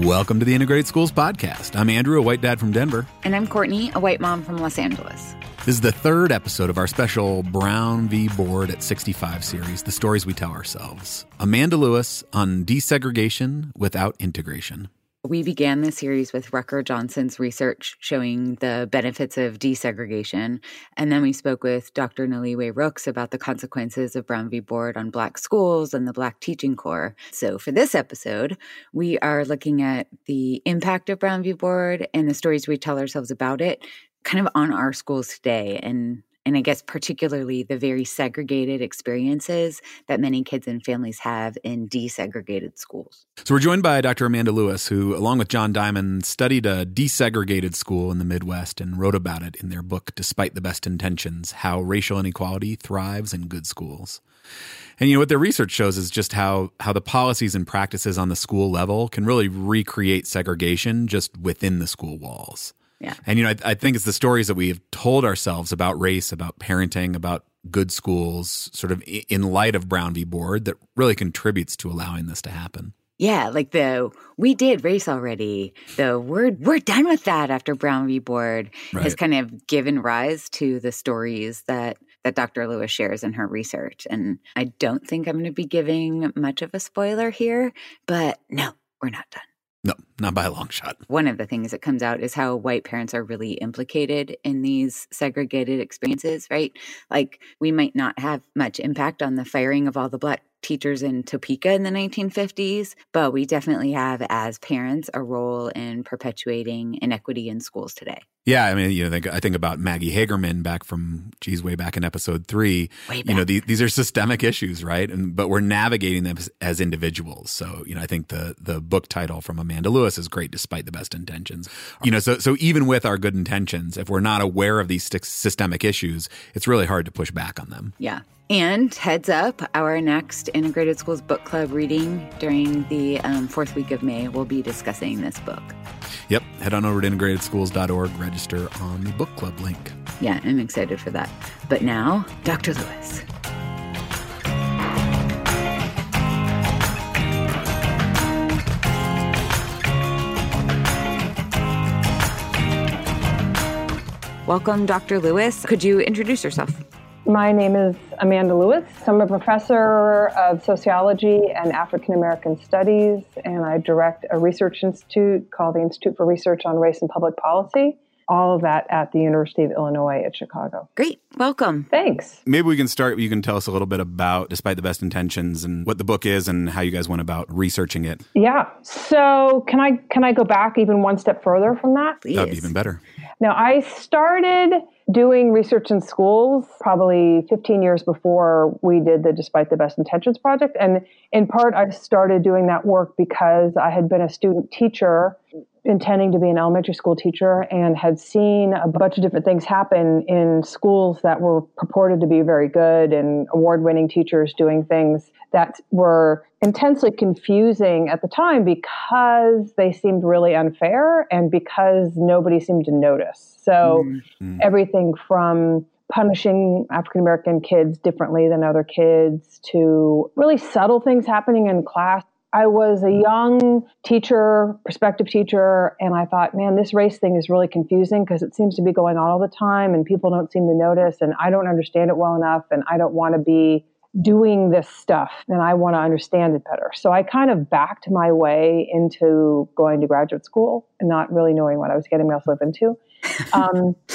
Welcome to the Integrated Schools Podcast. I'm Andrew, a white dad from Denver. And I'm Courtney, a white mom from Los Angeles. This is the third episode of our special Brown v. Board at 65 series, The Stories We Tell Ourselves. Amanda Lewis on desegregation without integration. We began this series with Rucker Johnson's research showing the benefits of desegregation. And then we spoke with Dr. Noliwe Rooks about the consequences of Brown v. Board on Black schools and the Black Teaching Corps. So for this episode, we are looking at the impact of Brown v. Board and the stories we tell ourselves about it kind of on our schools today and and I guess particularly the very segregated experiences that many kids and families have in desegregated schools. So we're joined by Dr. Amanda Lewis, who, along with John Diamond, studied a desegregated school in the Midwest and wrote about it in their book, Despite the Best Intentions How Racial Inequality Thrives in Good Schools. And you know what their research shows is just how how the policies and practices on the school level can really recreate segregation just within the school walls. Yeah. And, you know, I, I think it's the stories that we have told ourselves about race, about parenting, about good schools, sort of in light of Brown v. Board, that really contributes to allowing this to happen. Yeah, like the we did race already. The we're we're done with that after Brown v. Board right. has kind of given rise to the stories that that Dr. Lewis shares in her research. And I don't think I'm going to be giving much of a spoiler here, but no, we're not done. No, not by a long shot. One of the things that comes out is how white parents are really implicated in these segregated experiences, right? Like, we might not have much impact on the firing of all the black teachers in Topeka in the 1950s, but we definitely have, as parents, a role in perpetuating inequity in schools today. Yeah, I mean, you know, I think about Maggie Hagerman back from, geez, way back in episode three. You know, these, these are systemic issues, right? And but we're navigating them as, as, individuals. So, you know, I think the the book title from Amanda Lewis is great, despite the best intentions. You know, so so even with our good intentions, if we're not aware of these systemic issues, it's really hard to push back on them. Yeah. And heads up, our next Integrated Schools Book Club reading during the um, fourth week of May, we'll be discussing this book. Yep. Head on over to integratedschools.org, register on the book club link. Yeah, I'm excited for that. But now, Dr. Lewis. Welcome, Dr. Lewis. Could you introduce yourself? My name is Amanda Lewis. I'm a professor of sociology and African American studies, and I direct a research institute called the Institute for Research on Race and Public Policy. All of that at the University of Illinois at Chicago. Great. Welcome. Thanks. Maybe we can start. You can tell us a little bit about Despite the Best Intentions and what the book is and how you guys went about researching it. Yeah. So can I can I go back even one step further from that? Please. That'd be even better. Now I started doing research in schools probably 15 years before we did the Despite the Best Intentions project. And in part, I started doing that work because I had been a student teacher intending to be an elementary school teacher and had seen a bunch of different things happen in schools that were purported to be very good and award winning teachers doing things that were intensely confusing at the time because they seemed really unfair and because nobody seemed to notice. So mm-hmm. everything from punishing African American kids differently than other kids to really subtle things happening in class I was a young teacher, prospective teacher, and I thought, man, this race thing is really confusing because it seems to be going on all the time and people don't seem to notice and I don't understand it well enough and I don't want to be doing this stuff and I want to understand it better. So I kind of backed my way into going to graduate school and not really knowing what I was getting myself into. Um,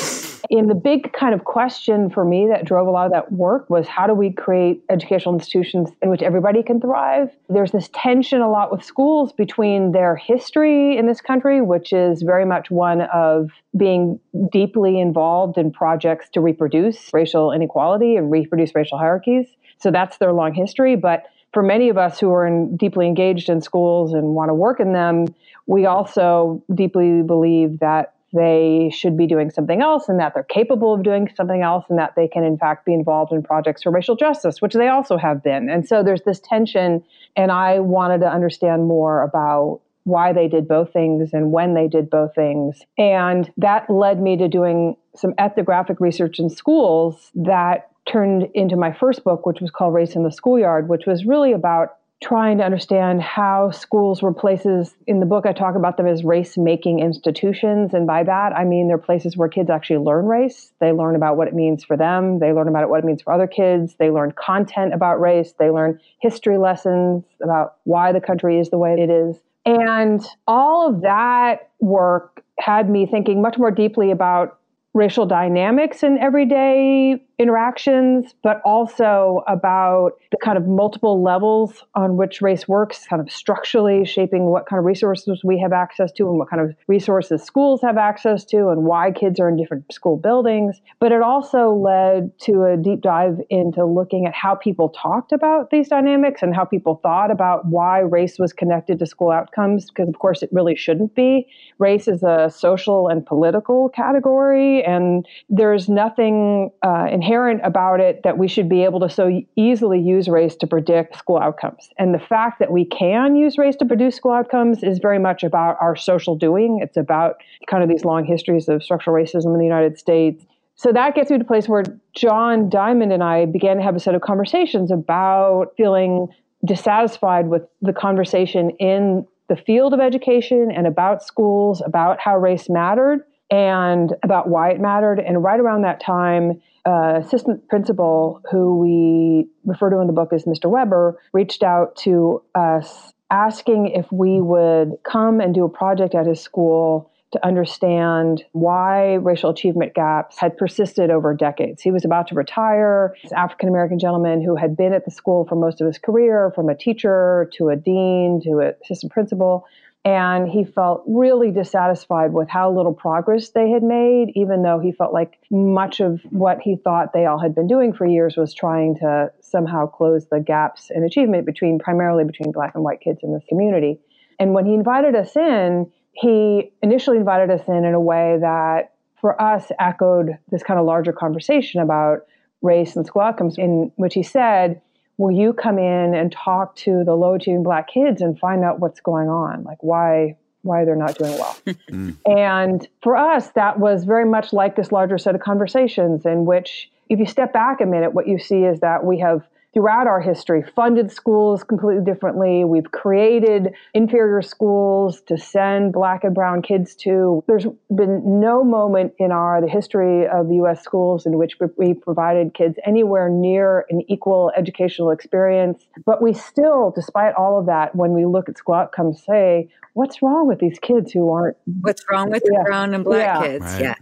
and the big kind of question for me that drove a lot of that work was how do we create educational institutions in which everybody can thrive? There's this tension a lot with schools between their history in this country, which is very much one of being deeply involved in projects to reproduce racial inequality and reproduce racial hierarchies. So that's their long history. But for many of us who are in, deeply engaged in schools and want to work in them, we also deeply believe that they should be doing something else and that they're capable of doing something else and that they can in fact be involved in projects for racial justice which they also have been. And so there's this tension and i wanted to understand more about why they did both things and when they did both things. And that led me to doing some ethnographic research in schools that turned into my first book which was called race in the schoolyard which was really about trying to understand how schools were places in the book i talk about them as race making institutions and by that i mean they're places where kids actually learn race. They learn about what it means for them. They learn about what it means for other kids. They learn content about race. They learn history lessons about why the country is the way it is. And all of that work had me thinking much more deeply about racial dynamics in everyday interactions, but also about the kind of multiple levels on which race works, kind of structurally shaping what kind of resources we have access to and what kind of resources schools have access to and why kids are in different school buildings. But it also led to a deep dive into looking at how people talked about these dynamics and how people thought about why race was connected to school outcomes, because of course it really shouldn't be. Race is a social and political category, and there's nothing uh, inherent about it that we should be able to so easily use race to predict school outcomes. And the fact that we can use race to produce school outcomes is very much about our social doing. It's about kind of these long histories of structural racism in the United States. So that gets me to a place where John Diamond and I began to have a set of conversations about feeling dissatisfied with the conversation in the field of education and about schools, about how race mattered and about why it mattered. And right around that time, uh, assistant principal, who we refer to in the book as Mr. Weber, reached out to us asking if we would come and do a project at his school to understand why racial achievement gaps had persisted over decades. He was about to retire. This African American gentleman who had been at the school for most of his career, from a teacher to a dean to an assistant principal, and he felt really dissatisfied with how little progress they had made, even though he felt like much of what he thought they all had been doing for years was trying to somehow close the gaps in achievement between primarily between black and white kids in this community. And when he invited us in, he initially invited us in in a way that for us echoed this kind of larger conversation about race and school outcomes, in which he said, will you come in and talk to the low achieving black kids and find out what's going on like why why they're not doing well mm. and for us that was very much like this larger set of conversations in which if you step back a minute what you see is that we have throughout our history funded schools completely differently. We've created inferior schools to send black and brown kids to. There's been no moment in our the history of the US schools in which we provided kids anywhere near an equal educational experience. But we still, despite all of that, when we look at school outcomes, say, what's wrong with these kids who aren't What's wrong with yeah. the brown and black yeah. kids? Right. Yeah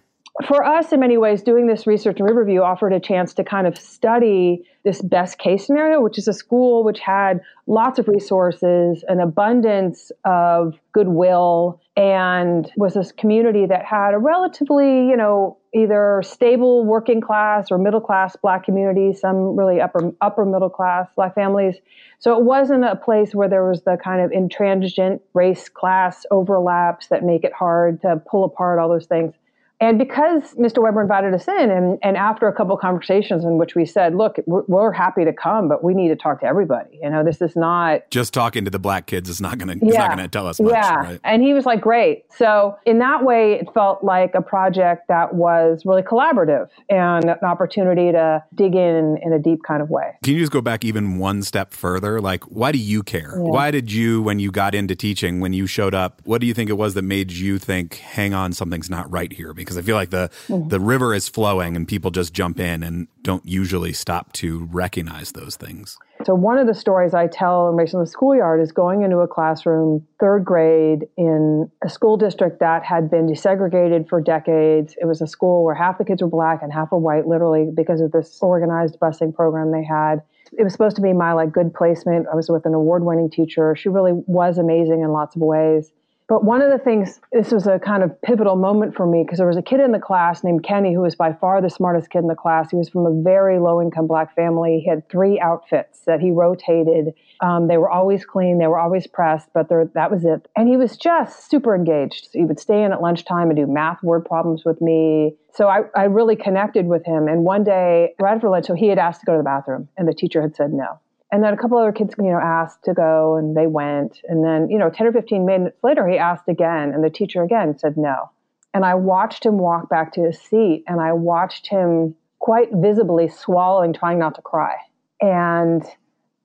for us, in many ways, doing this research in Riverview offered a chance to kind of study this best case scenario, which is a school which had lots of resources, an abundance of goodwill, and was this community that had a relatively, you know, either stable working class or middle class black community, some really upper upper middle class black families. So it wasn't a place where there was the kind of intransigent race class overlaps that make it hard to pull apart all those things. And because Mr. Weber invited us in, and, and after a couple of conversations in which we said, look, we're, we're, happy to come, but we need to talk to everybody. You know, this is not just talking to the black kids is not going to yeah, not going to tell us much. Yeah, right? and he was like, great. So in that way, it felt like a project that was really collaborative and an opportunity to dig in in a deep kind of way. Can you just go back even one step further? Like, why do you care? Yeah. Why did you, when you got into teaching, when you showed up, what do you think it was that made you think, hang on, something's not right here? Because because I feel like the mm-hmm. the river is flowing and people just jump in and don't usually stop to recognize those things. So one of the stories I tell in Race in the Schoolyard is going into a classroom, third grade, in a school district that had been desegregated for decades. It was a school where half the kids were black and half were white, literally because of this organized busing program they had. It was supposed to be my like good placement. I was with an award-winning teacher. She really was amazing in lots of ways. But one of the things, this was a kind of pivotal moment for me because there was a kid in the class named Kenny who was by far the smartest kid in the class. He was from a very low income black family. He had three outfits that he rotated. Um, they were always clean, they were always pressed, but that was it. And he was just super engaged. So he would stay in at lunchtime and do math word problems with me. So I, I really connected with him. And one day, right after lunch, so he had asked to go to the bathroom, and the teacher had said no. And then a couple other kids, you know, asked to go and they went. And then, you know, 10 or 15 minutes later, he asked again and the teacher again said no. And I watched him walk back to his seat and I watched him quite visibly swallowing, trying not to cry. And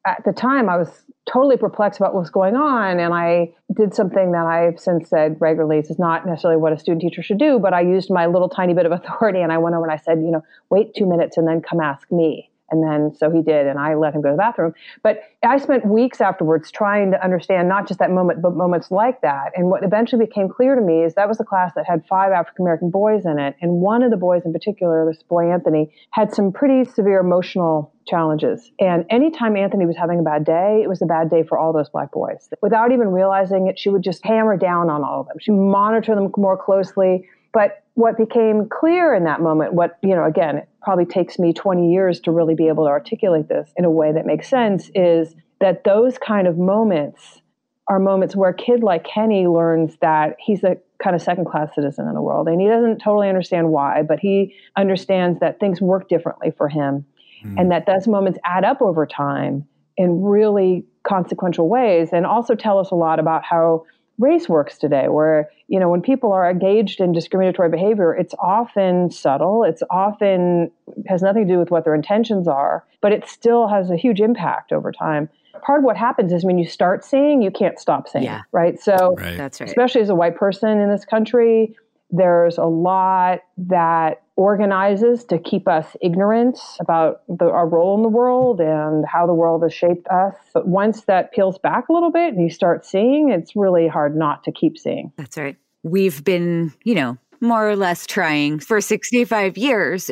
at the time, I was totally perplexed about what was going on. And I did something that I've since said regularly. Is not necessarily what a student teacher should do, but I used my little tiny bit of authority and I went over and I said, you know, wait two minutes and then come ask me. And then so he did, and I let him go to the bathroom. But I spent weeks afterwards trying to understand not just that moment, but moments like that. And what eventually became clear to me is that was a class that had five African American boys in it. And one of the boys in particular, this boy Anthony, had some pretty severe emotional challenges. And anytime Anthony was having a bad day, it was a bad day for all those black boys. Without even realizing it, she would just hammer down on all of them. She monitor them more closely. But what became clear in that moment, what, you know, again, probably takes me 20 years to really be able to articulate this in a way that makes sense, is that those kind of moments are moments where a kid like Kenny learns that he's a kind of second class citizen in the world. And he doesn't totally understand why, but he understands that things work differently for him mm. and that those moments add up over time in really consequential ways and also tell us a lot about how race works today where you know when people are engaged in discriminatory behavior it's often subtle it's often has nothing to do with what their intentions are but it still has a huge impact over time part of what happens is when you start seeing you can't stop seeing yeah. right so right. that's right especially as a white person in this country there's a lot that organizes to keep us ignorant about the, our role in the world and how the world has shaped us. But once that peels back a little bit and you start seeing, it's really hard not to keep seeing. That's right. We've been, you know, more or less trying for 65 years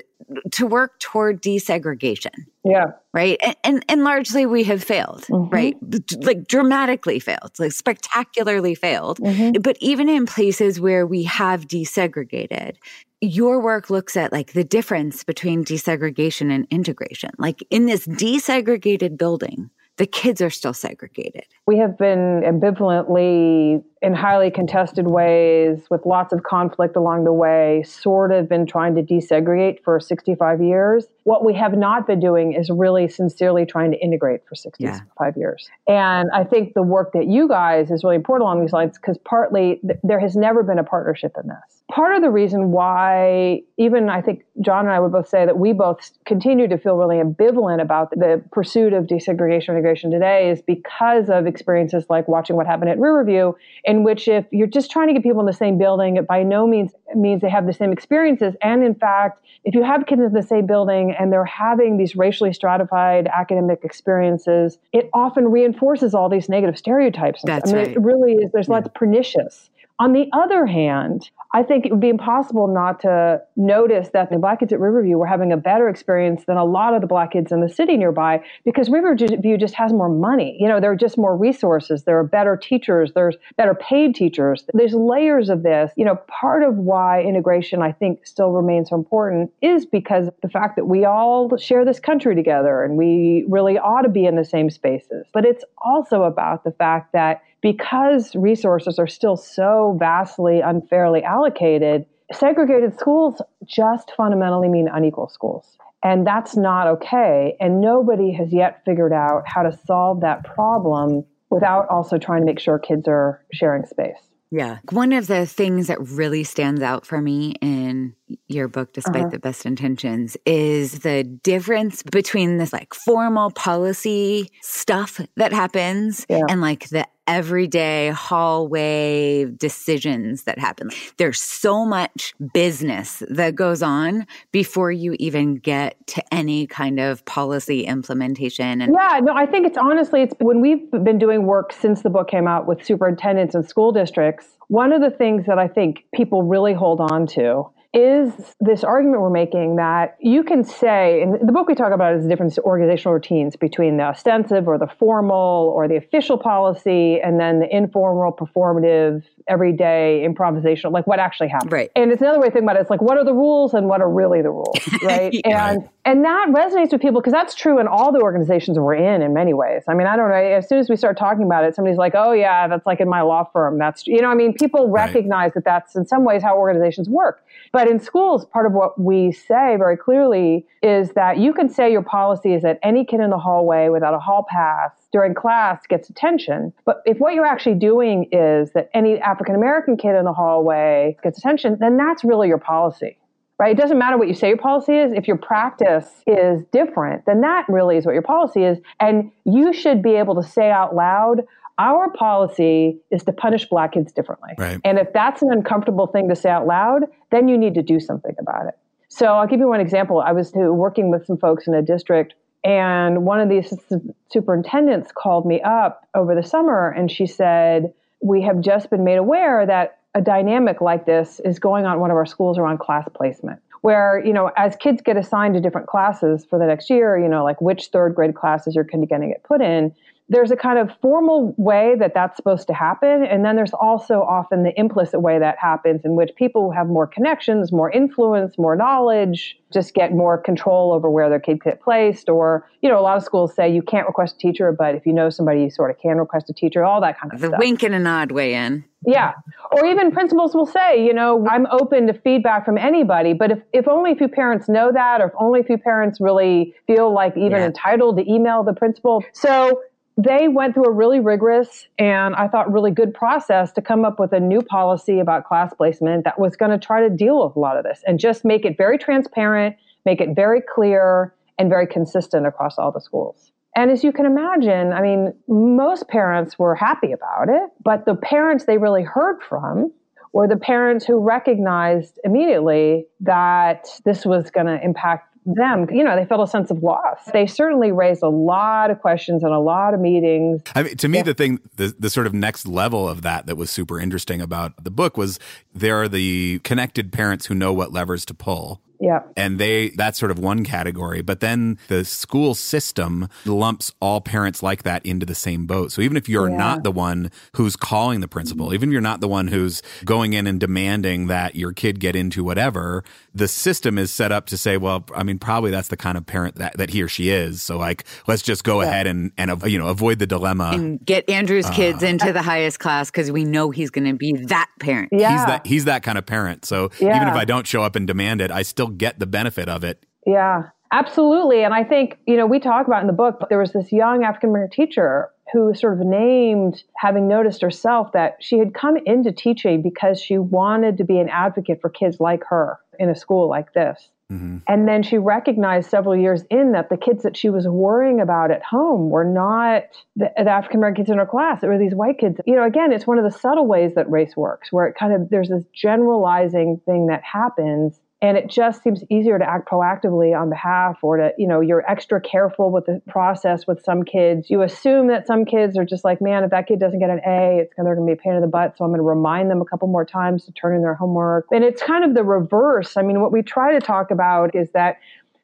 to work toward desegregation. Yeah. Right. And, and, and largely we have failed, mm-hmm. right? Like dramatically failed, like spectacularly failed. Mm-hmm. But even in places where we have desegregated, your work looks at like the difference between desegregation and integration. Like in this desegregated building, the kids are still segregated. We have been ambivalently in highly contested ways with lots of conflict along the way, sort of been trying to desegregate for 65 years. What we have not been doing is really sincerely trying to integrate for 65 yeah. years. And I think the work that you guys is really important along these lines because partly th- there has never been a partnership in this. Part of the reason why, even I think John and I would both say that we both continue to feel really ambivalent about the pursuit of desegregation integration today is because of experiences like watching what happened at Riverview in which if you're just trying to get people in the same building, it by no means means they have the same experiences. And in fact, if you have kids in the same building and they're having these racially stratified academic experiences, it often reinforces all these negative stereotypes. That's I mean, right. it really is. There's yeah. lots pernicious. On the other hand, I think it would be impossible not to notice that the black kids at Riverview were having a better experience than a lot of the black kids in the city nearby because Riverview just has more money. You know, there are just more resources. There are better teachers. There's better paid teachers. There's layers of this. You know, part of why integration, I think, still remains so important is because of the fact that we all share this country together and we really ought to be in the same spaces. But it's also about the fact that because resources are still so vastly unfairly allocated, segregated schools just fundamentally mean unequal schools. And that's not okay. And nobody has yet figured out how to solve that problem without also trying to make sure kids are sharing space. Yeah. One of the things that really stands out for me in your book, Despite uh-huh. the Best Intentions, is the difference between this like formal policy stuff that happens yeah. and like the everyday hallway decisions that happen. There's so much business that goes on before you even get to any kind of policy implementation. And yeah, no, I think it's honestly, it's when we've been doing work since the book came out with superintendents and school districts. One of the things that I think people really hold on to is this argument we're making that you can say, in the book we talk about is the different organizational routines between the ostensive or the formal or the official policy and then the informal, performative, everyday, improvisational, like what actually happens. Right. And it's another way to think about it. It's like what are the rules and what are really the rules, right? yeah. And and that resonates with people because that's true in all the organizations we're in in many ways. I mean, I don't know. As soon as we start talking about it, somebody's like, "Oh yeah, that's like in my law firm." That's you know, I mean, people recognize right. that that's in some ways how organizations work. But in schools, part of what we say very clearly is that you can say your policy is that any kid in the hallway without a hall pass during class gets attention. But if what you're actually doing is that any African American kid in the hallway gets attention, then that's really your policy. right? It doesn't matter what you say your policy is. If your practice is different, then that really is what your policy is. And you should be able to say out loud, our policy is to punish black kids differently. Right. And if that's an uncomfortable thing to say out loud, then you need to do something about it. So I'll give you one example. I was working with some folks in a district, and one of the assistant superintendents called me up over the summer and she said, We have just been made aware that a dynamic like this is going on at one of our schools around class placement where you know as kids get assigned to different classes for the next year you know like which third grade classes you're going to get put in there's a kind of formal way that that's supposed to happen. And then there's also often the implicit way that happens in which people who have more connections, more influence, more knowledge, just get more control over where their kids get placed. Or, you know, a lot of schools say you can't request a teacher, but if you know somebody, you sort of can request a teacher, all that kind of the stuff. The wink and a nod way in. Yeah. Or even principals will say, you know, I'm open to feedback from anybody, but if, if only a few parents know that, or if only a few parents really feel like even yeah. entitled to email the principal. So they went through a really rigorous and I thought really good process to come up with a new policy about class placement that was going to try to deal with a lot of this and just make it very transparent, make it very clear, and very consistent across all the schools. And as you can imagine, I mean, most parents were happy about it, but the parents they really heard from were the parents who recognized immediately that this was going to impact them, you know, they felt a sense of loss. They certainly raised a lot of questions and a lot of meetings. I mean, to me, yeah. the thing, the, the sort of next level of that that was super interesting about the book was there are the connected parents who know what levers to pull. Yeah. And they, that's sort of one category. But then the school system lumps all parents like that into the same boat. So even if you're yeah. not the one who's calling the principal, even if you're not the one who's going in and demanding that your kid get into whatever, the system is set up to say, well, I mean, probably that's the kind of parent that, that he or she is. So like, let's just go yeah. ahead and, and, you know, avoid the dilemma. And get Andrew's uh, kids into the highest class because we know he's going to be that parent. Yeah. He's that, he's that kind of parent. So yeah. even if I don't show up and demand it, I still get the benefit of it. Yeah, absolutely. And I think, you know, we talk about in the book, there was this young African American teacher who sort of named, having noticed herself that she had come into teaching because she wanted to be an advocate for kids like her in a school like this. Mm-hmm. And then she recognized several years in that the kids that she was worrying about at home were not the, the African American kids in her class. It were these white kids. You know, again, it's one of the subtle ways that race works, where it kind of there's this generalizing thing that happens and it just seems easier to act proactively on behalf or to you know you're extra careful with the process with some kids. You assume that some kids are just like man if that kid doesn't get an a it's going to be a pain in the butt so i'm going to remind them a couple more times to turn in their homework. And it's kind of the reverse. I mean what we try to talk about is that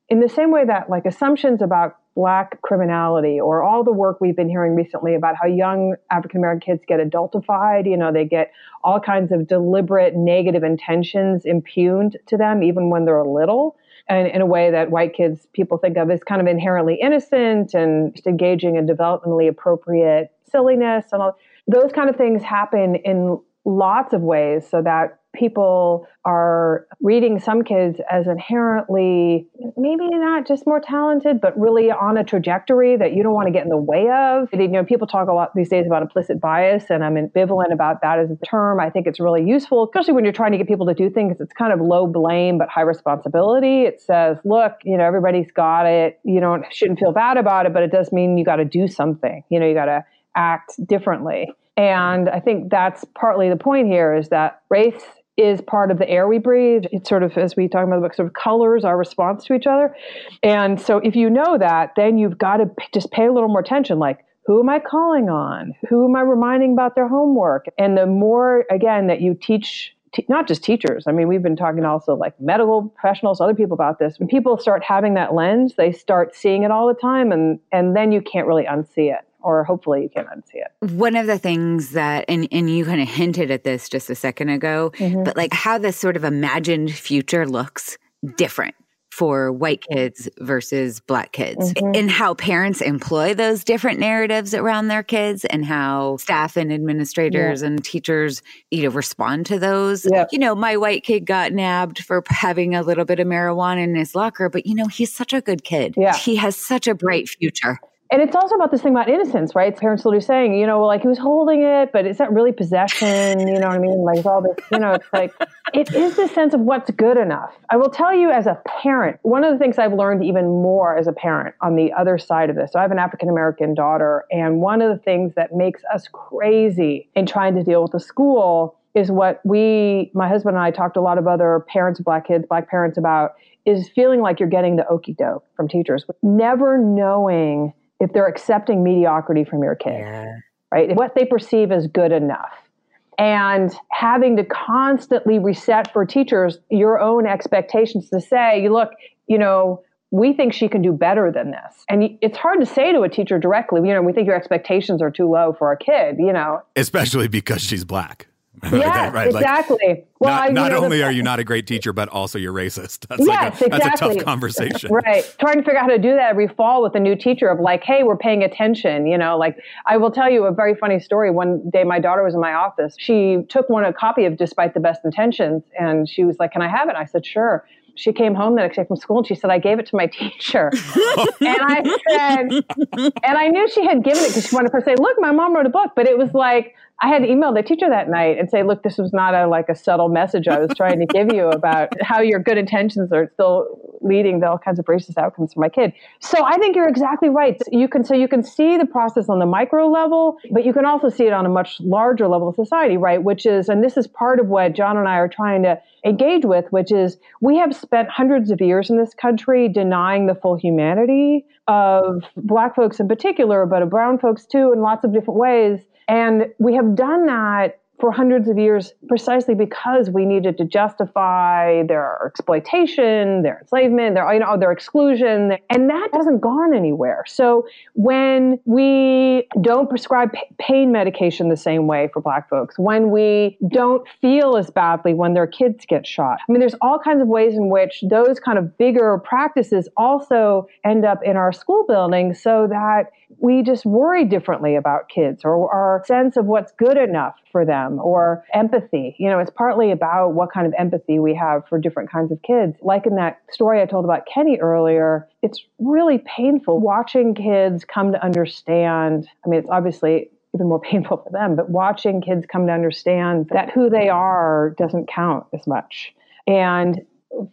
in the same way that like assumptions about black criminality or all the work we've been hearing recently about how young African American kids get adultified. You know, they get all kinds of deliberate negative intentions impugned to them, even when they're little. And in a way that white kids people think of as kind of inherently innocent and engaging in developmentally appropriate silliness and all those kind of things happen in lots of ways so that people are reading some kids as inherently maybe not just more talented but really on a trajectory that you don't want to get in the way of. You know people talk a lot these days about implicit bias and i'm ambivalent about that as a term. I think it's really useful especially when you're trying to get people to do things. It's kind of low blame but high responsibility. It says look you know everybody's got it. You don't shouldn't feel bad about it but it does mean you got to do something. You know you got to act differently. And I think that's partly the point here is that race is part of the air we breathe. It's sort of, as we talk about the book, sort of colors our response to each other. And so if you know that, then you've got to p- just pay a little more attention. Like, who am I calling on? Who am I reminding about their homework? And the more, again, that you teach not just teachers. I mean, we've been talking also like medical professionals, other people about this. When people start having that lens, they start seeing it all the time, and and then you can't really unsee it or hopefully you can unsee it. One of the things that, and, and you kind of hinted at this just a second ago, mm-hmm. but like how this sort of imagined future looks different for white kids versus black kids mm-hmm. and how parents employ those different narratives around their kids and how staff and administrators yeah. and teachers you know respond to those yeah. you know my white kid got nabbed for having a little bit of marijuana in his locker but you know he's such a good kid yeah. he has such a bright future And it's also about this thing about innocence, right? Parents will be saying, you know, like he was holding it, but is that really possession? You know what I mean? Like all this, you know, it's like, it is this sense of what's good enough. I will tell you as a parent, one of the things I've learned even more as a parent on the other side of this. So I have an African American daughter, and one of the things that makes us crazy in trying to deal with the school is what we, my husband and I, talked a lot of other parents of black kids, black parents about, is feeling like you're getting the okey doke from teachers, never knowing if they're accepting mediocrity from your kid, yeah. right? What they perceive as good enough. And having to constantly reset for teachers your own expectations to say, look, you know, we think she can do better than this. And it's hard to say to a teacher directly, you know, we think your expectations are too low for our kid, you know. Especially because she's black. Yeah, right? exactly. Well, not, I, not only the, are you not a great teacher, but also you're racist. That's yes, like a, exactly. That's a tough conversation. right. Trying to figure out how to do that every fall with a new teacher of like, hey, we're paying attention. You know, like I will tell you a very funny story. One day my daughter was in my office. She took one a copy of Despite the Best Intentions and she was like, Can I have it? I said, Sure she came home the next day from school and she said, I gave it to my teacher. and I said, and I knew she had given it because she wanted her to say, look, my mom wrote a book. But it was like, I had emailed the teacher that night and say, look, this was not a like a subtle message I was trying to give you about how your good intentions are still leading to all kinds of racist outcomes for my kid. So I think you're exactly right. You can so you can see the process on the micro level, but you can also see it on a much larger level of society, right? Which is, and this is part of what John and I are trying to engage with, which is we have spent hundreds of years in this country denying the full humanity of black folks in particular, but of brown folks too, in lots of different ways and we have done that for hundreds of years precisely because we needed to justify their exploitation, their enslavement, their you know their exclusion, and that hasn't gone anywhere. So when we don't prescribe pain medication the same way for black folks, when we don't feel as badly when their kids get shot. I mean there's all kinds of ways in which those kind of bigger practices also end up in our school buildings so that we just worry differently about kids or our sense of what's good enough for them or empathy. You know, it's partly about what kind of empathy we have for different kinds of kids. Like in that story I told about Kenny earlier, it's really painful watching kids come to understand. I mean, it's obviously even more painful for them, but watching kids come to understand that who they are doesn't count as much. And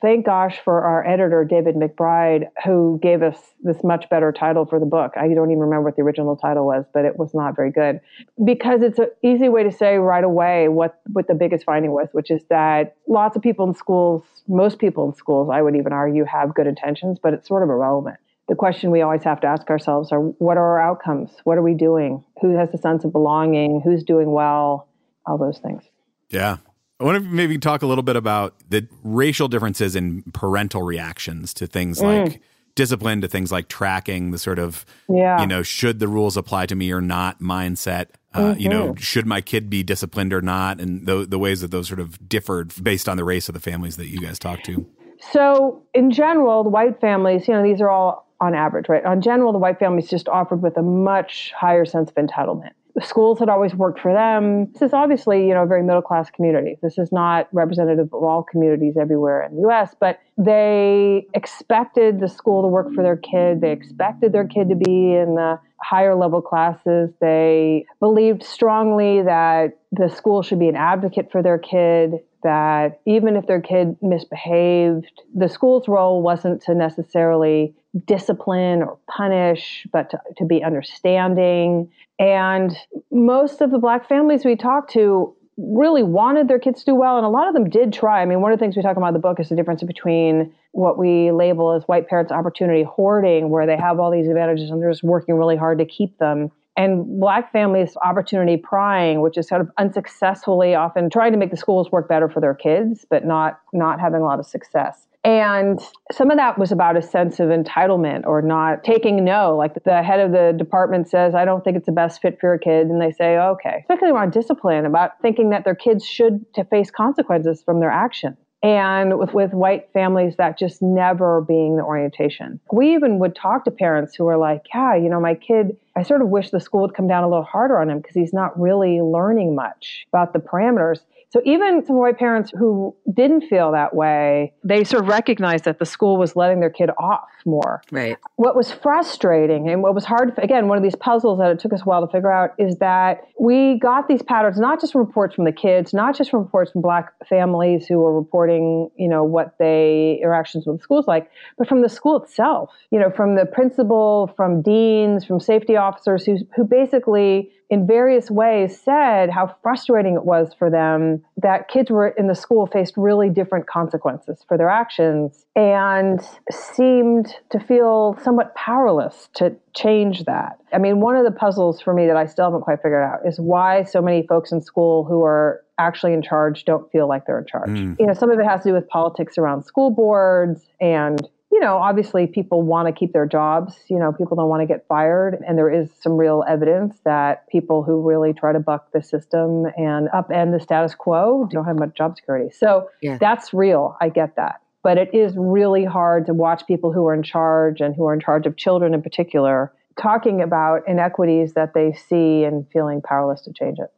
thank gosh for our editor david mcbride who gave us this much better title for the book. I don't even remember what the original title was but it was not very good. Because it's an easy way to say right away what, what the biggest finding was which is that lots of people in schools most people in schools i would even argue have good intentions but it's sort of irrelevant. The question we always have to ask ourselves are what are our outcomes? What are we doing? Who has a sense of belonging? Who's doing well? All those things. Yeah I want to maybe talk a little bit about the racial differences in parental reactions to things mm. like discipline, to things like tracking, the sort of, yeah. you know, should the rules apply to me or not mindset. Uh, mm-hmm. You know, mm-hmm. should my kid be disciplined or not? And the, the ways that those sort of differed based on the race of the families that you guys talk to. So, in general, the white families, you know, these are all on average, right? On general, the white families just offered with a much higher sense of entitlement schools had always worked for them. This is obviously, you know, a very middle class community. This is not representative of all communities everywhere in the US, but they expected the school to work for their kid. They expected their kid to be in the higher level classes. They believed strongly that the school should be an advocate for their kid, that even if their kid misbehaved, the school's role wasn't to necessarily discipline or punish, but to, to be understanding. And most of the black families we talked to really wanted their kids to do well, and a lot of them did try. I mean, one of the things we talk about in the book is the difference between what we label as white parents' opportunity hoarding, where they have all these advantages and they're just working really hard to keep them, and black families' opportunity prying, which is sort of unsuccessfully often trying to make the schools work better for their kids, but not not having a lot of success. And some of that was about a sense of entitlement or not taking no. Like the head of the department says, I don't think it's the best fit for your kid. And they say, okay. Especially around discipline, about thinking that their kids should face consequences from their action. And with, with white families, that just never being the orientation. We even would talk to parents who were like, yeah, you know, my kid, I sort of wish the school would come down a little harder on him because he's not really learning much about the parameters So even some white parents who didn't feel that way, they sort of recognized that the school was letting their kid off more. Right. What was frustrating and what was hard, again, one of these puzzles that it took us a while to figure out is that we got these patterns not just from reports from the kids, not just from reports from black families who were reporting, you know, what they interactions with the schools like, but from the school itself, you know, from the principal, from deans, from safety officers who, who basically in various ways said how frustrating it was for them that kids were in the school faced really different consequences for their actions and seemed to feel somewhat powerless to change that. I mean, one of the puzzles for me that I still haven't quite figured out is why so many folks in school who are actually in charge don't feel like they're in charge. Mm. You know, some of it has to do with politics around school boards and you know, obviously people want to keep their jobs. You know, people don't want to get fired. And there is some real evidence that people who really try to buck the system and upend the status quo don't have much job security. So yeah. that's real. I get that. But it is really hard to watch people who are in charge and who are in charge of children in particular talking about inequities that they see and feeling powerless to change it.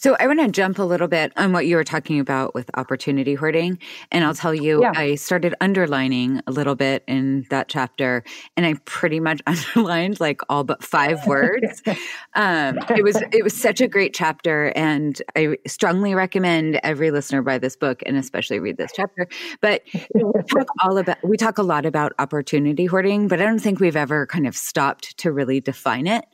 So I want to jump a little bit on what you were talking about with opportunity hoarding. And I'll tell you, yeah. I started underlining a little bit in that chapter and I pretty much underlined like all but five words. um, it was, it was such a great chapter and I strongly recommend every listener buy this book and especially read this chapter. But we talk all about, we talk a lot about opportunity hoarding, but I don't think we've ever kind of stopped to really define it.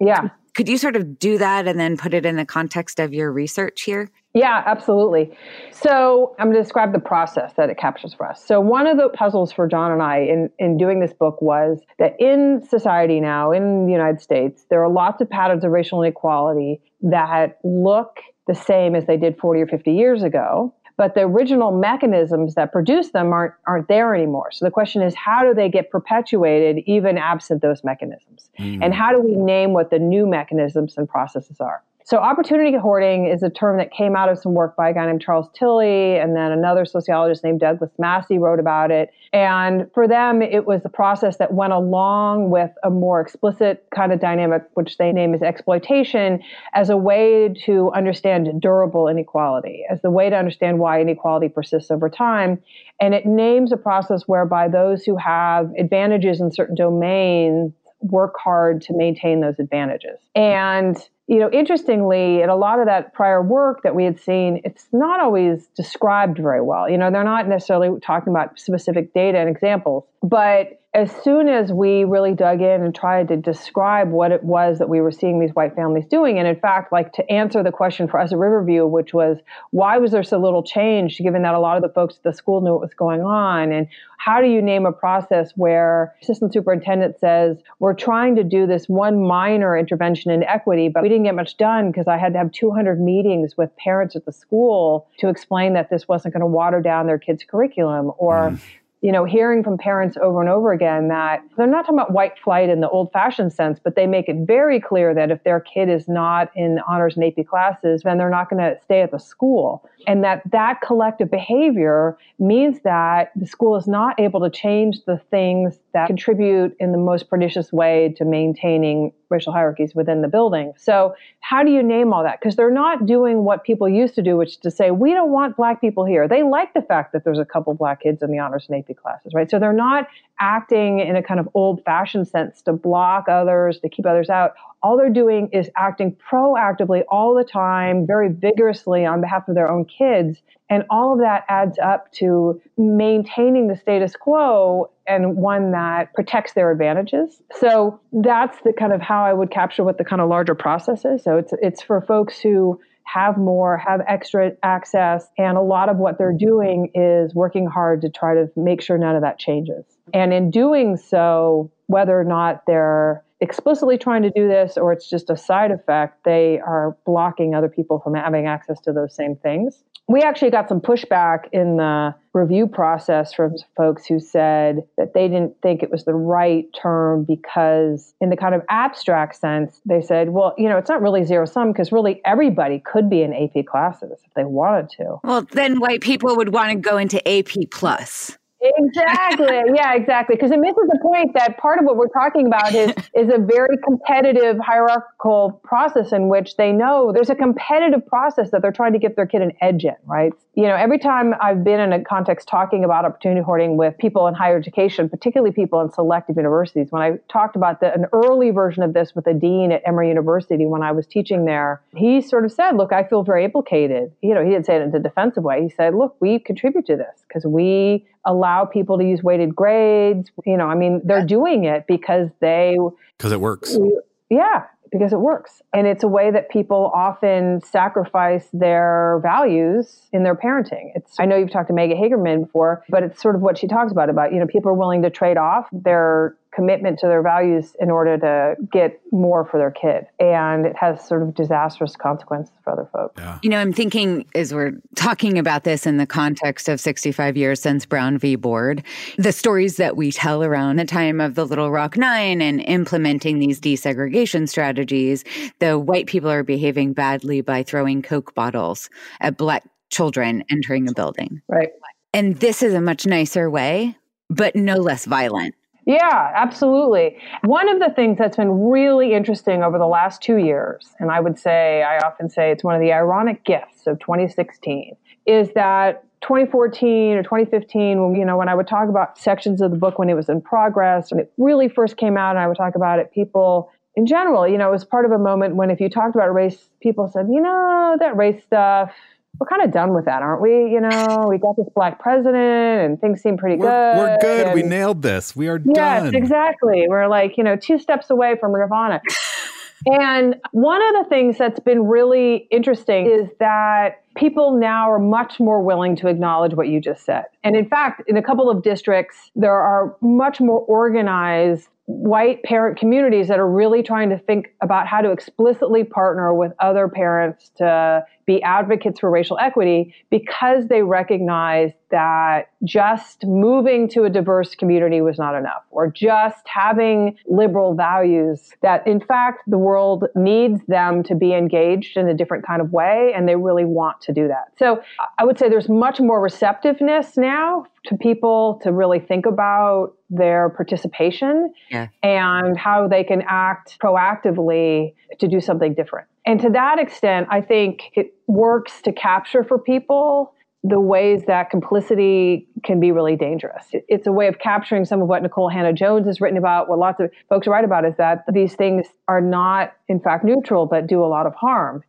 Yeah. Could you sort of do that and then put it in the context of your research here? Yeah, absolutely. So I'm going to describe the process that it captures for us. So one of the puzzles for John and I in, in doing this book was that in society now, in the United States, there are lots of patterns of racial inequality that look the same as they did 40 or 50 years ago but the original mechanisms that produce them aren't aren't there anymore. So the question is, how do they get perpetuated even absent those mechanisms? Mm. And how do we name what the new mechanisms and processes are? So, opportunity hoarding is a term that came out of some work by a guy named Charles Tilly, and then another sociologist named Douglas Massey wrote about it. And for them, it was a process that went along with a more explicit kind of dynamic, which they name as exploitation, as a way to understand durable inequality, as the way to understand why inequality persists over time. And it names a process whereby those who have advantages in certain domains work hard to maintain those advantages. And you know, interestingly, in a lot of that prior work that we had seen, it's not always described very well. You know, they're not necessarily talking about specific data and examples, but as soon as we really dug in and tried to describe what it was that we were seeing these white families doing, and in fact, like to answer the question for us at Riverview, which was why was there so little change, given that a lot of the folks at the school knew what was going on, and how do you name a process where assistant superintendent says we're trying to do this one minor intervention in equity, but we didn't get much done because I had to have 200 meetings with parents at the school to explain that this wasn't going to water down their kids' curriculum, or mm you know, hearing from parents over and over again that they're not talking about white flight in the old fashioned sense, but they make it very clear that if their kid is not in honors and AP classes, then they're not going to stay at the school. And that that collective behavior means that the school is not able to change the things that contribute in the most pernicious way to maintaining racial hierarchies within the building. So, how do you name all that? Because they're not doing what people used to do, which is to say, we don't want black people here. They like the fact that there's a couple black kids in the honors and AP classes, right? So, they're not acting in a kind of old fashioned sense to block others, to keep others out. All they're doing is acting proactively all the time, very vigorously on behalf of their own kids. And all of that adds up to maintaining the status quo and one that protects their advantages. So that's the kind of how I would capture what the kind of larger process is. So it's it's for folks who have more, have extra access, and a lot of what they're doing is working hard to try to make sure none of that changes. And in doing so, whether or not they're explicitly trying to do this or it's just a side effect, they are blocking other people from having access to those same things we actually got some pushback in the review process from folks who said that they didn't think it was the right term because, in the kind of abstract sense, they said, well, you know, it's not really zero sum because really everybody could be in AP classes if they wanted to. Well, then white people would want to go into AP plus. Exactly. Yeah, exactly. Because it misses the point that part of what we're talking about is is a very competitive hierarchical process in which they know there's a competitive process that they're trying to get their kid an edge in, right? You know, every time I've been in a context talking about opportunity hoarding with people in higher education, particularly people in selective universities, when I talked about the, an early version of this with a dean at Emory University when I was teaching there, he sort of said, "Look, I feel very implicated." You know, he didn't say it in a defensive way. He said, "Look, we contribute to this because we allow people to use weighted grades. You know, I mean, they're doing it because they because it works. Yeah, because it works. And it's a way that people often sacrifice their values in their parenting. It's I know you've talked to Maggie Hagerman before, but it's sort of what she talks about about, you know, people are willing to trade off their commitment to their values in order to get more for their kid. And it has sort of disastrous consequences for other folks. Yeah. You know, I'm thinking as we're talking about this in the context of 65 years since Brown v. Board, the stories that we tell around the time of the Little Rock Nine and implementing these desegregation strategies, the white people are behaving badly by throwing Coke bottles at black children entering a building. Right. And this is a much nicer way, but no less violent. Yeah, absolutely. One of the things that's been really interesting over the last two years, and I would say, I often say it's one of the ironic gifts of 2016, is that 2014 or 2015, when, you know, when I would talk about sections of the book when it was in progress and it really first came out and I would talk about it, people in general, you know, it was part of a moment when if you talked about race, people said, you know, that race stuff, we're kind of done with that, aren't we? You know, we got this black president and things seem pretty we're, good. We're good. And we nailed this. We are yes, done. exactly. We're like, you know, two steps away from Nirvana. and one of the things that's been really interesting is that people now are much more willing to acknowledge what you just said. And in fact, in a couple of districts, there are much more organized white parent communities that are really trying to think about how to explicitly partner with other parents to be advocates for racial equity because they recognize that just moving to a diverse community was not enough or just having liberal values that in fact the world needs them to be engaged in a different kind of way and they really want to do that. So I would say there's much more receptiveness now to people to really think about their participation yeah. and how they can act proactively to do something different. And to that extent, I think it works to capture for people the ways that complicity can be really dangerous. It's a way of capturing some of what Nikole Hannah-Jones has written about, what lots of folks write about is that these things are not, in fact, neutral, but do a lot of harm.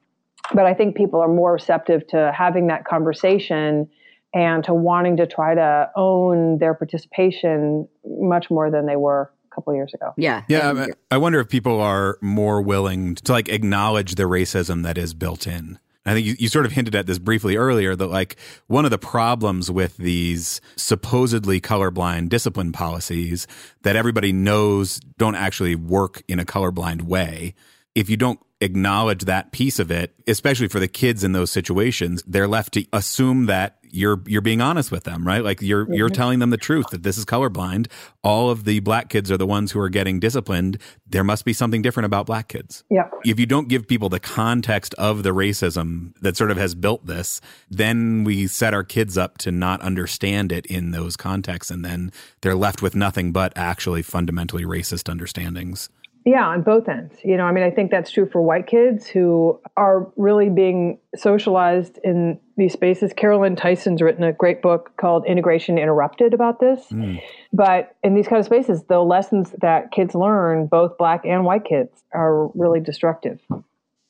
But I think people are more receptive to having that conversation and to wanting to try to own their participation much more than they were couple years ago. Yeah. Yeah. I, I wonder if people are more willing to like acknowledge the racism that is built in. I think you, you, sort of hinted at this briefly earlier that like one of the problems with these supposedly colorblind discipline policies that everybody knows don't actually work in a colorblind way. If you don't acknowledge that piece of it, especially for the kids in those situations, they're left to assume that you're you're being honest with them, right? Like you're you're telling them the truth that this is colorblind. All of the black kids are the ones who are getting disciplined. There must be something different about black kids. Yeah. If you don't give people the context of the racism that sort of has built this, then we set our kids up to not understand it in those contexts and then they're left with nothing but actually fundamentally racist understandings. Yeah, on both ends. You know, I mean, I think that's true for white kids who are really being socialized in these spaces. Karolyn Tyson's written a great book called Integration Interrupted about this. Mm. But in these kind of spaces, the lessons that kids learn, both black and white kids, are really destructive.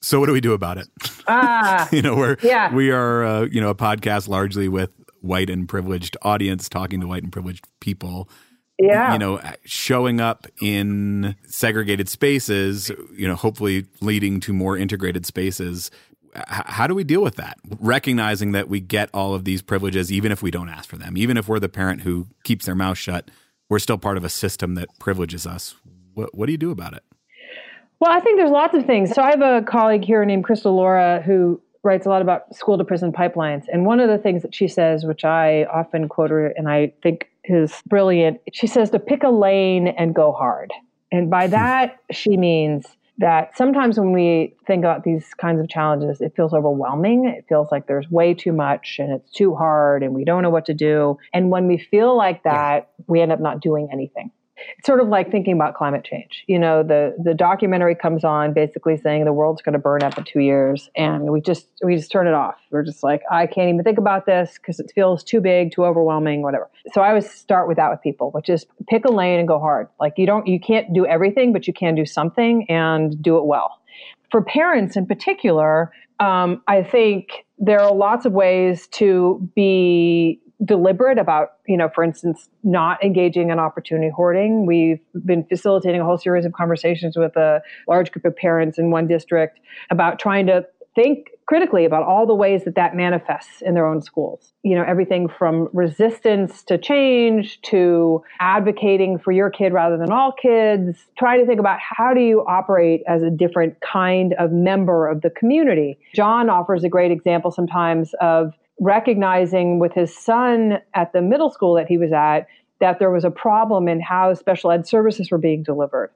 So what do we do about it? Ah, you know, we're yeah. we are uh, you know a podcast largely with white and privileged audience talking to white and privileged people yeah. you know, uh, showing up in segregated spaces, you know, hopefully leading to more integrated spaces. H- how do we deal with that? Recognizing that we get all of these privileges, even if we don't ask for them, even if we're the parent who keeps their mouth shut, we're still part of a system that privileges us. What, what do you do about it? Well, I think there's lots of things. So I have a colleague here named Crystal Laura who writes a lot about school to prison pipelines. And one of the things that she says, which I often quote her and I think is brilliant, she says to pick a lane and go hard. And by hmm. that, she means that sometimes when we think about these kinds of challenges, it feels overwhelming. It feels like there's way too much and it's too hard and we don't know what to do. And when we feel like that, we end up not doing anything. It's sort of like thinking about climate change. You know, the the documentary comes on basically saying the world's going to burn up in 2 years and we just we just turn it off. We're just like I can't even think about this cuz it feels too big, too overwhelming, whatever. So I always start with that with people, which is pick a lane and go hard. Like you don't you can't do everything, but you can do something and do it well. For parents in particular, um, I think there are lots of ways to be deliberate about, you know, for instance, not engaging in opportunity hoarding. We've been facilitating a whole series of conversations with a large group of parents in one district about trying to think critically about all the ways that that manifests in their own schools. You know, everything from resistance to change to advocating for your kid rather than all kids, trying to think about how do you operate as a different kind of member of the community. John offers a great example sometimes of recognizing with his son at the middle school that he was at that there was a problem in how special ed services were being delivered.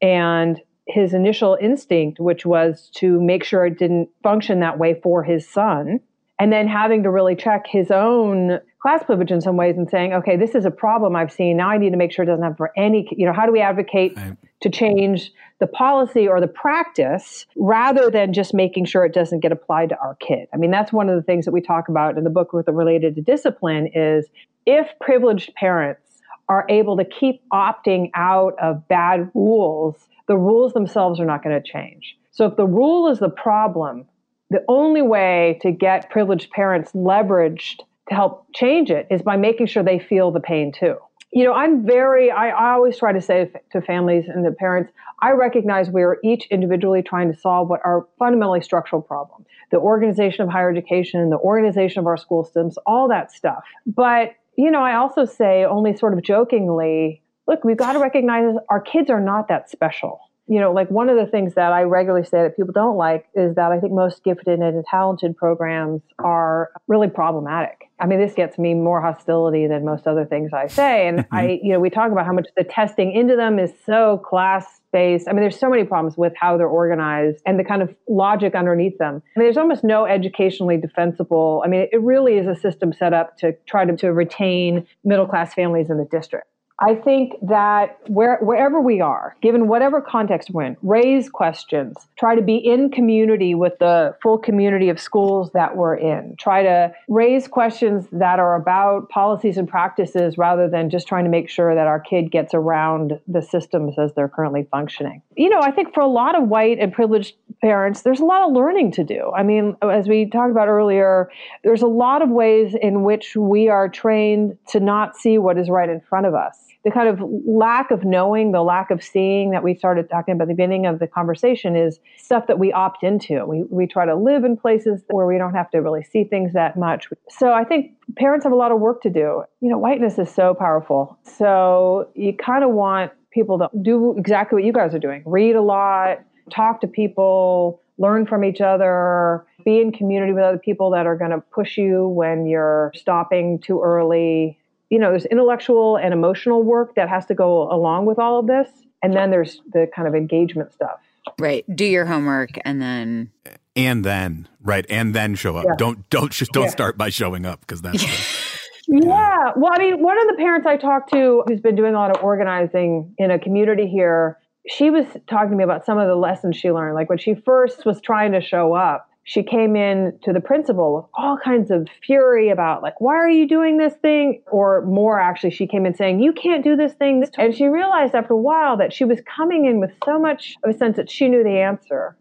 And his initial instinct, which was to make sure it didn't function that way for his son, and then having to really check his own class privilege in some ways and saying, okay, this is a problem I've seen. Now I need to make sure it doesn't happen for any, you know, how do we advocate right. to change the policy or the practice rather than just making sure it doesn't get applied to our kid? I mean, that's one of the things that we talk about in the book with the related to discipline is if privileged parents are able to keep opting out of bad rules, the rules themselves are not going to change. So if the rule is the problem, the only way to get privileged parents leveraged to help change it is by making sure they feel the pain too. You know, I'm very, I, I always try to say to families and the parents, I recognize we are each individually trying to solve what are fundamentally structural problems the organization of higher education, the organization of our school systems, all that stuff. But, you know, I also say, only sort of jokingly, look, we've got to recognize our kids are not that special you know, like one of the things that I regularly say that people don't like is that I think most gifted and talented programs are really problematic. I mean, this gets me more hostility than most other things I say. And I, you know, we talk about how much the testing into them is so class based. I mean, there's so many problems with how they're organized and the kind of logic underneath them. I mean, there's almost no educationally defensible. I mean, it really is a system set up to try to, to retain middle class families in the district. I think that where, wherever we are, given whatever context we're in, raise questions. Try to be in community with the full community of schools that we're in. Try to raise questions that are about policies and practices rather than just trying to make sure that our kid gets around the systems as they're currently functioning. You know, I think for a lot of white and privileged parents, there's a lot of learning to do. I mean, as we talked about earlier, there's a lot of ways in which we are trained to not see what is right in front of us the kind of lack of knowing, the lack of seeing that we started talking about at the beginning of the conversation is stuff that we opt into. We, we try to live in places where we don't have to really see things that much. So I think parents have a lot of work to do. You know, whiteness is so powerful. So you kind of want people to do exactly what you guys are doing read a lot, talk to people, learn from each other, be in community with other people that are going to push you when you're stopping too early you know, there's intellectual and emotional work that has to go along with all of this. And then there's the kind of engagement stuff. Right. Do your homework and then and then, right, and then show up. Yeah. Don't don't just don't yeah. start by showing up because that's the, yeah. Well, I mean, one of the parents I talked to who's been doing a lot of organizing in a community here, she was talking to me about some of the lessons she learned. Like when she first was trying to show up, she came in to the principal with all kinds of fury about like why are you doing this thing? Or more actually she came in saying you can't do this thing. And she realized after a while that she was coming in with so much of a sense that she knew the answer.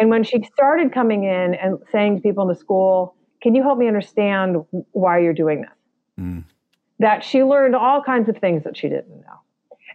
And when she started coming in and saying to people in the school can you help me understand why you're doing this? Mm. that she learned all kinds of things that she didn't know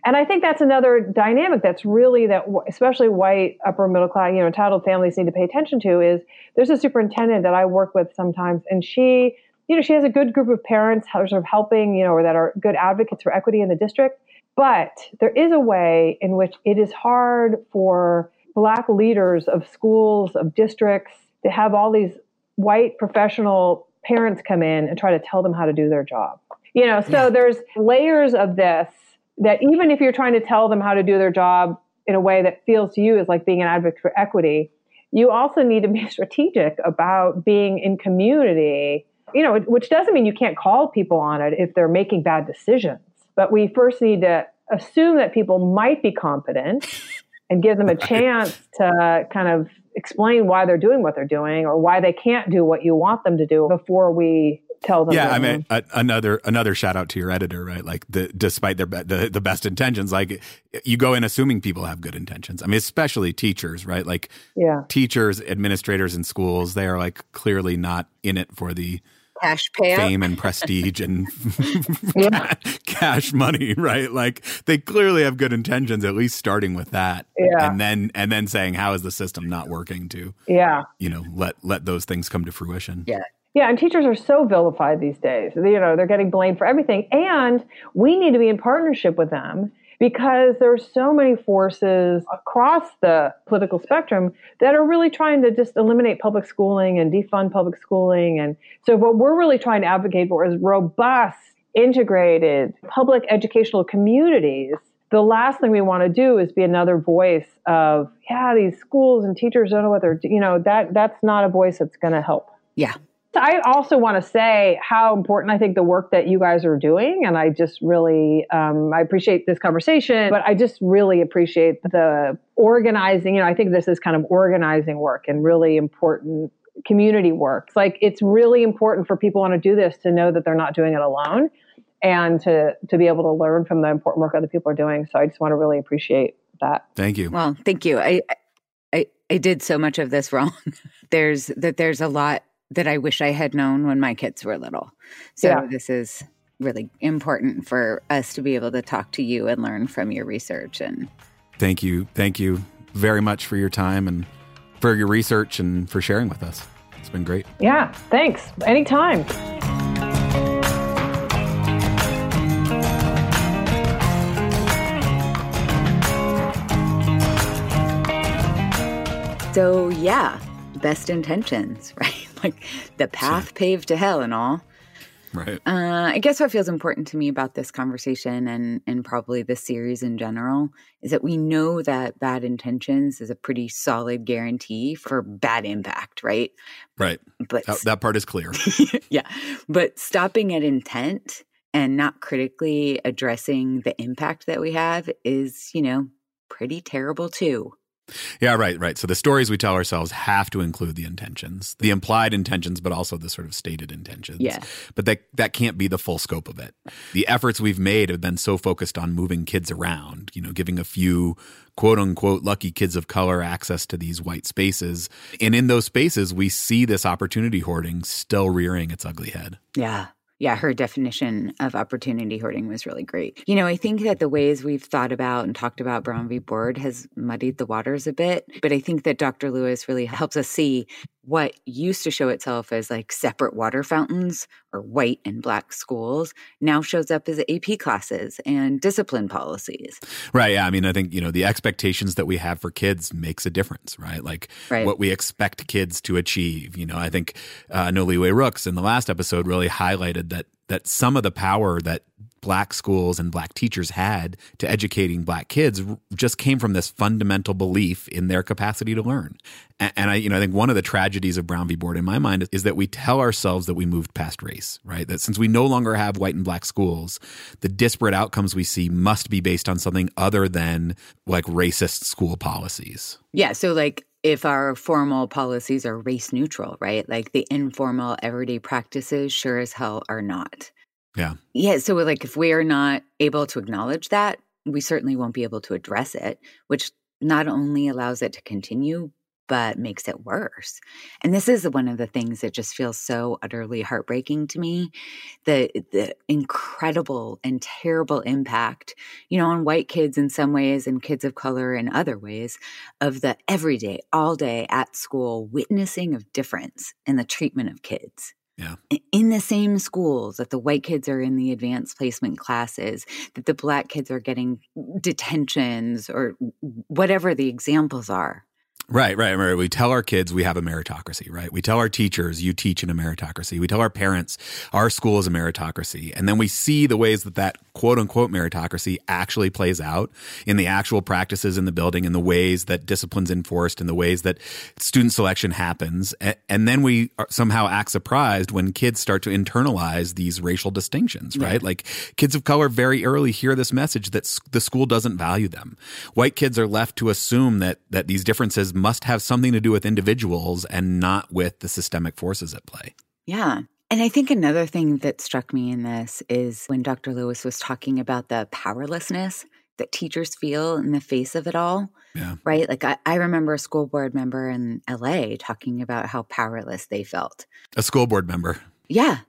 and I think that's another dynamic that's really that, especially white upper middle class, you know, entitled families need to pay attention to. Is there's a superintendent that I work with sometimes, and she, you know, she has a good group of parents who are sort of helping, you know, or that are good advocates for equity in the district. But there is a way in which it is hard for black leaders of schools, of districts, to have all these white professional parents come in and try to tell them how to do their job. You know, so yeah. there's layers of this that even if you're trying to tell them how to do their job in a way that feels to you as like being an advocate for equity, you also need to be strategic about being in community, you know, which doesn't mean you can't call people on it if they're making bad decisions. But we first need to assume that people might be competent and give them a chance to kind of explain why they're doing what they're doing or why they can't do what you want them to do before we tell them. Yeah, I mean, a, another another shout out to your editor, right? Like, the, despite their the, the best intentions, like you go in assuming people have good intentions. I mean, especially teachers, right? Like, yeah, teachers, administrators in schools, they are like clearly not in it for the cash payout. fame and prestige and cash money, right? Like they clearly have good intentions, at least starting with that. Yeah. And then and then saying how is the system not working to yeah, you know, let let those things come to fruition. Yeah. Yeah, and teachers are so vilified these days. You know, they're getting blamed for everything. And we need to be in partnership with them because there's so many forces across the political spectrum that are really trying to just eliminate public schooling and defund public schooling. And so what we're really trying to advocate for is robust, integrated public educational communities the last thing we want to do is be another voice of yeah these schools and teachers don't know what they're you know that that's not a voice that's going to help yeah I also want to say how important I think the work that you guys are doing, and I just really um, I appreciate this conversation, but I just really appreciate the organizing. You know, I think this is kind of organizing work and really important community work. It's like it's really important for people want to do this to know that they're not doing it alone, and to to be able to learn from the important work other people are doing. So I just want to really appreciate that. Thank you. Well, thank you. I I I did so much of this wrong. there's that there's a lot that I wish I had known when my kids were little. So yeah. this is really important for us to be able to talk to you and learn from your research and Thank you. Thank you very much for your time and for your research and for sharing with us. It's been great. Yeah, thanks. Anytime. So, yeah, best intentions, right? like the path paved to hell and all. Right. Uh, I guess what feels important to me about this conversation and and probably this series in general is that we know that bad intentions is a pretty solid guarantee for bad impact, right? Right. But that, that part is clear. yeah. But stopping at intent and not critically addressing the impact that we have is, you know, pretty terrible too. Yeah, right, right. So the stories we tell ourselves have to include the intentions, the implied intentions, but also the sort of stated intentions. Yeah. But that that can't be the full scope of it. The efforts we've made have been so focused on moving kids around, you know, giving a few quote unquote lucky kids of color access to these white spaces. And in those spaces, we see this opportunity hoarding still rearing its ugly head. Yeah yeah, her definition of opportunity hoarding was really great. You know, I think that the ways we've thought about and talked about Brown v. Board has muddied the waters a bit, but I think that Dr. Lewis really helps us see what used to show itself as like separate water fountains or white and black schools now shows up as AP classes and discipline policies. Right. Yeah. I mean, I think, you know, the expectations that we have for kids makes a difference, right? Like right. what we expect kids to achieve. You know, I think uh, Noliwe Rooks in the last episode really highlighted that that some of the power that black schools and black teachers had to educating black kids just came from this fundamental belief in their capacity to learn. And, and, I, you know, I think one of the tragedies of Brown v. Board in my mind is, is that we tell ourselves that we moved past race, right? That since we no longer have white and black schools, the disparate outcomes we see must be based on something other than like racist school policies. Yeah. So like if our formal policies are race neutral, right? Like the informal everyday practices sure as hell are not. Yeah. Yeah. So, like, if we are not able to acknowledge that, we certainly won't be able to address it, which not only allows it to continue, but makes it worse. And this is one of the things that just feels so utterly heartbreaking to me the, the incredible and terrible impact, you know, on white kids in some ways and kids of color in other ways of the everyday, all day at school witnessing of difference in the treatment of kids. Yeah. In the same schools that the white kids are in the advanced placement classes, that the black kids are getting detentions or whatever the examples are. Right, right, right. We tell our kids we have a meritocracy, right? We tell our teachers, you teach in a meritocracy. We tell our parents, our school is a meritocracy. And then we see the ways that that quote unquote meritocracy actually plays out in the actual practices in the building, in the ways that discipline's enforced, in the ways that student selection happens. And then we somehow act surprised when kids start to internalize these racial distinctions, right? Yeah. Like kids of color very early hear this message that the school doesn't value them. White kids are left to assume that, that these differences must have something to do with individuals and not with the systemic forces at play. Yeah. And I think another thing that struck me in this is when Dr. Lewis was talking about the powerlessness that teachers feel in the face of it all. Yeah. Right. Like I, I remember a school board member in LA talking about how powerless they felt. A school board member. Yeah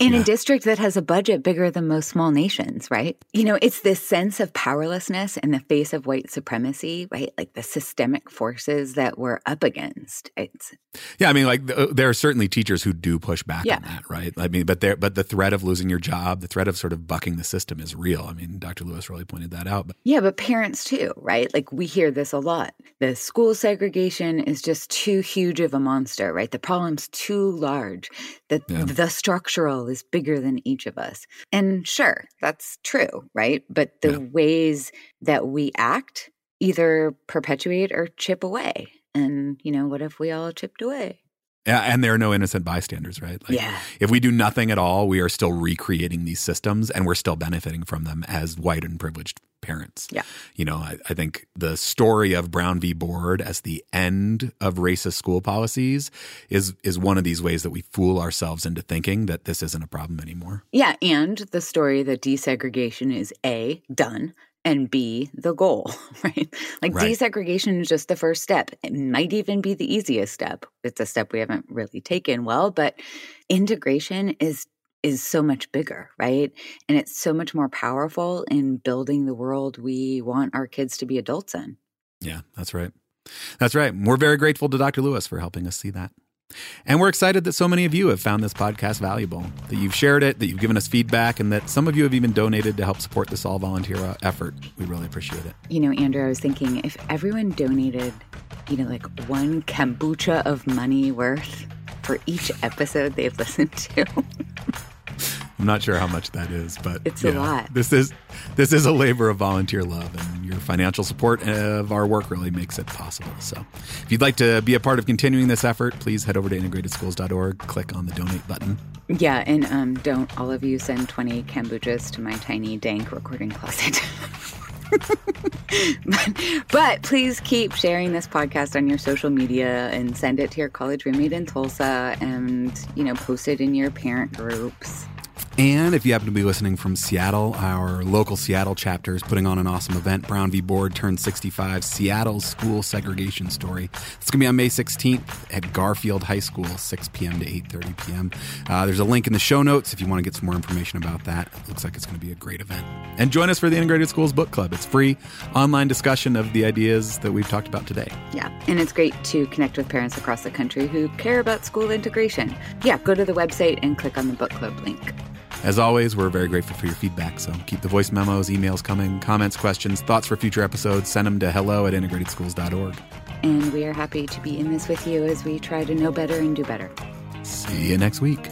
in yeah. a district that has a budget bigger than most small nations, right? You know, it's this sense of powerlessness in the face of white supremacy, right? Like the systemic forces that we're up against. It's yeah, I mean, like there are certainly teachers who do push back yeah. on that, right? I mean, but there, but the threat of losing your job, the threat of sort of bucking the system is real. I mean, Dr. Lewis really pointed that out. But. Yeah, but parents too, right? Like we hear this a lot. The school segregation is just too huge of a monster, right? The problem's too large. The yeah. the structure is bigger than each of us. And sure, that's true, right? But the yeah. ways that we act either perpetuate or chip away. And, you know, what if we all chipped away? Yeah, and there are no innocent bystanders, right? Like, yeah. If we do nothing at all, we are still recreating these systems and we're still benefiting from them as white and privileged parents. Yeah. You know, I, I, think the story of Brown v. Board as the end of racist school policies is is one of these ways that we fool ourselves into thinking that this isn't a problem anymore. Yeah, and the story that desegregation is A, done, and B, the goal, right? Like right. desegregation is just the first step. It might even be the easiest step. It's a step we haven't really taken well, but integration is is so much bigger, right? And it's so much more powerful in building the world we want our kids to be adults in. Yeah, that's right. That's right. We're very grateful to Dr. Lewis for helping us see that. And we're excited that so many of you have found this podcast valuable, that you've shared it, that you've given us feedback, and that some of you have even donated to help support this all volunteer uh, effort. We really appreciate it. You know, Andrew, I was thinking if everyone donated, you know, like one kombucha of money worth for each episode they've listened to. I'm not sure how much that is, but it's a lot. This is this is a labor of volunteer love, and your financial support of our work really makes it possible. So, if you'd like to be a part of continuing this effort, please head over to integratedschools.org, click on the donate button. Yeah, and um, don't all of you send 20 kombuchas to my tiny dank recording closet. but, but, please keep sharing this podcast on your social media and send it to your college roommate in Tulsa and, you know, post it in your parent groups. And if you happen to be listening from Seattle, our local Seattle chapter is putting on an awesome event, Brown v. Board turned 65, Seattle's School Segregation Story. It's going to be on May 16th at Garfield High School, 6 p.m. to 8.30 p.m. Uh, there's a link in the show notes if you want to get some more information about that. It looks like it's going to be a great event. And join us for the Integrated Schools Book Club. It's free online discussion of the ideas that we've talked about today. Yeah, and it's great to connect with parents across the country who care about school integration. Yeah, go to the website and click on the book club link. As always, we're very grateful for your feedback. So keep the voice memos, emails coming, comments, questions, thoughts for future episodes. Send them to hello at integratedschools.org. And we are happy to be in this with you as we try to know better and do better. See you next week.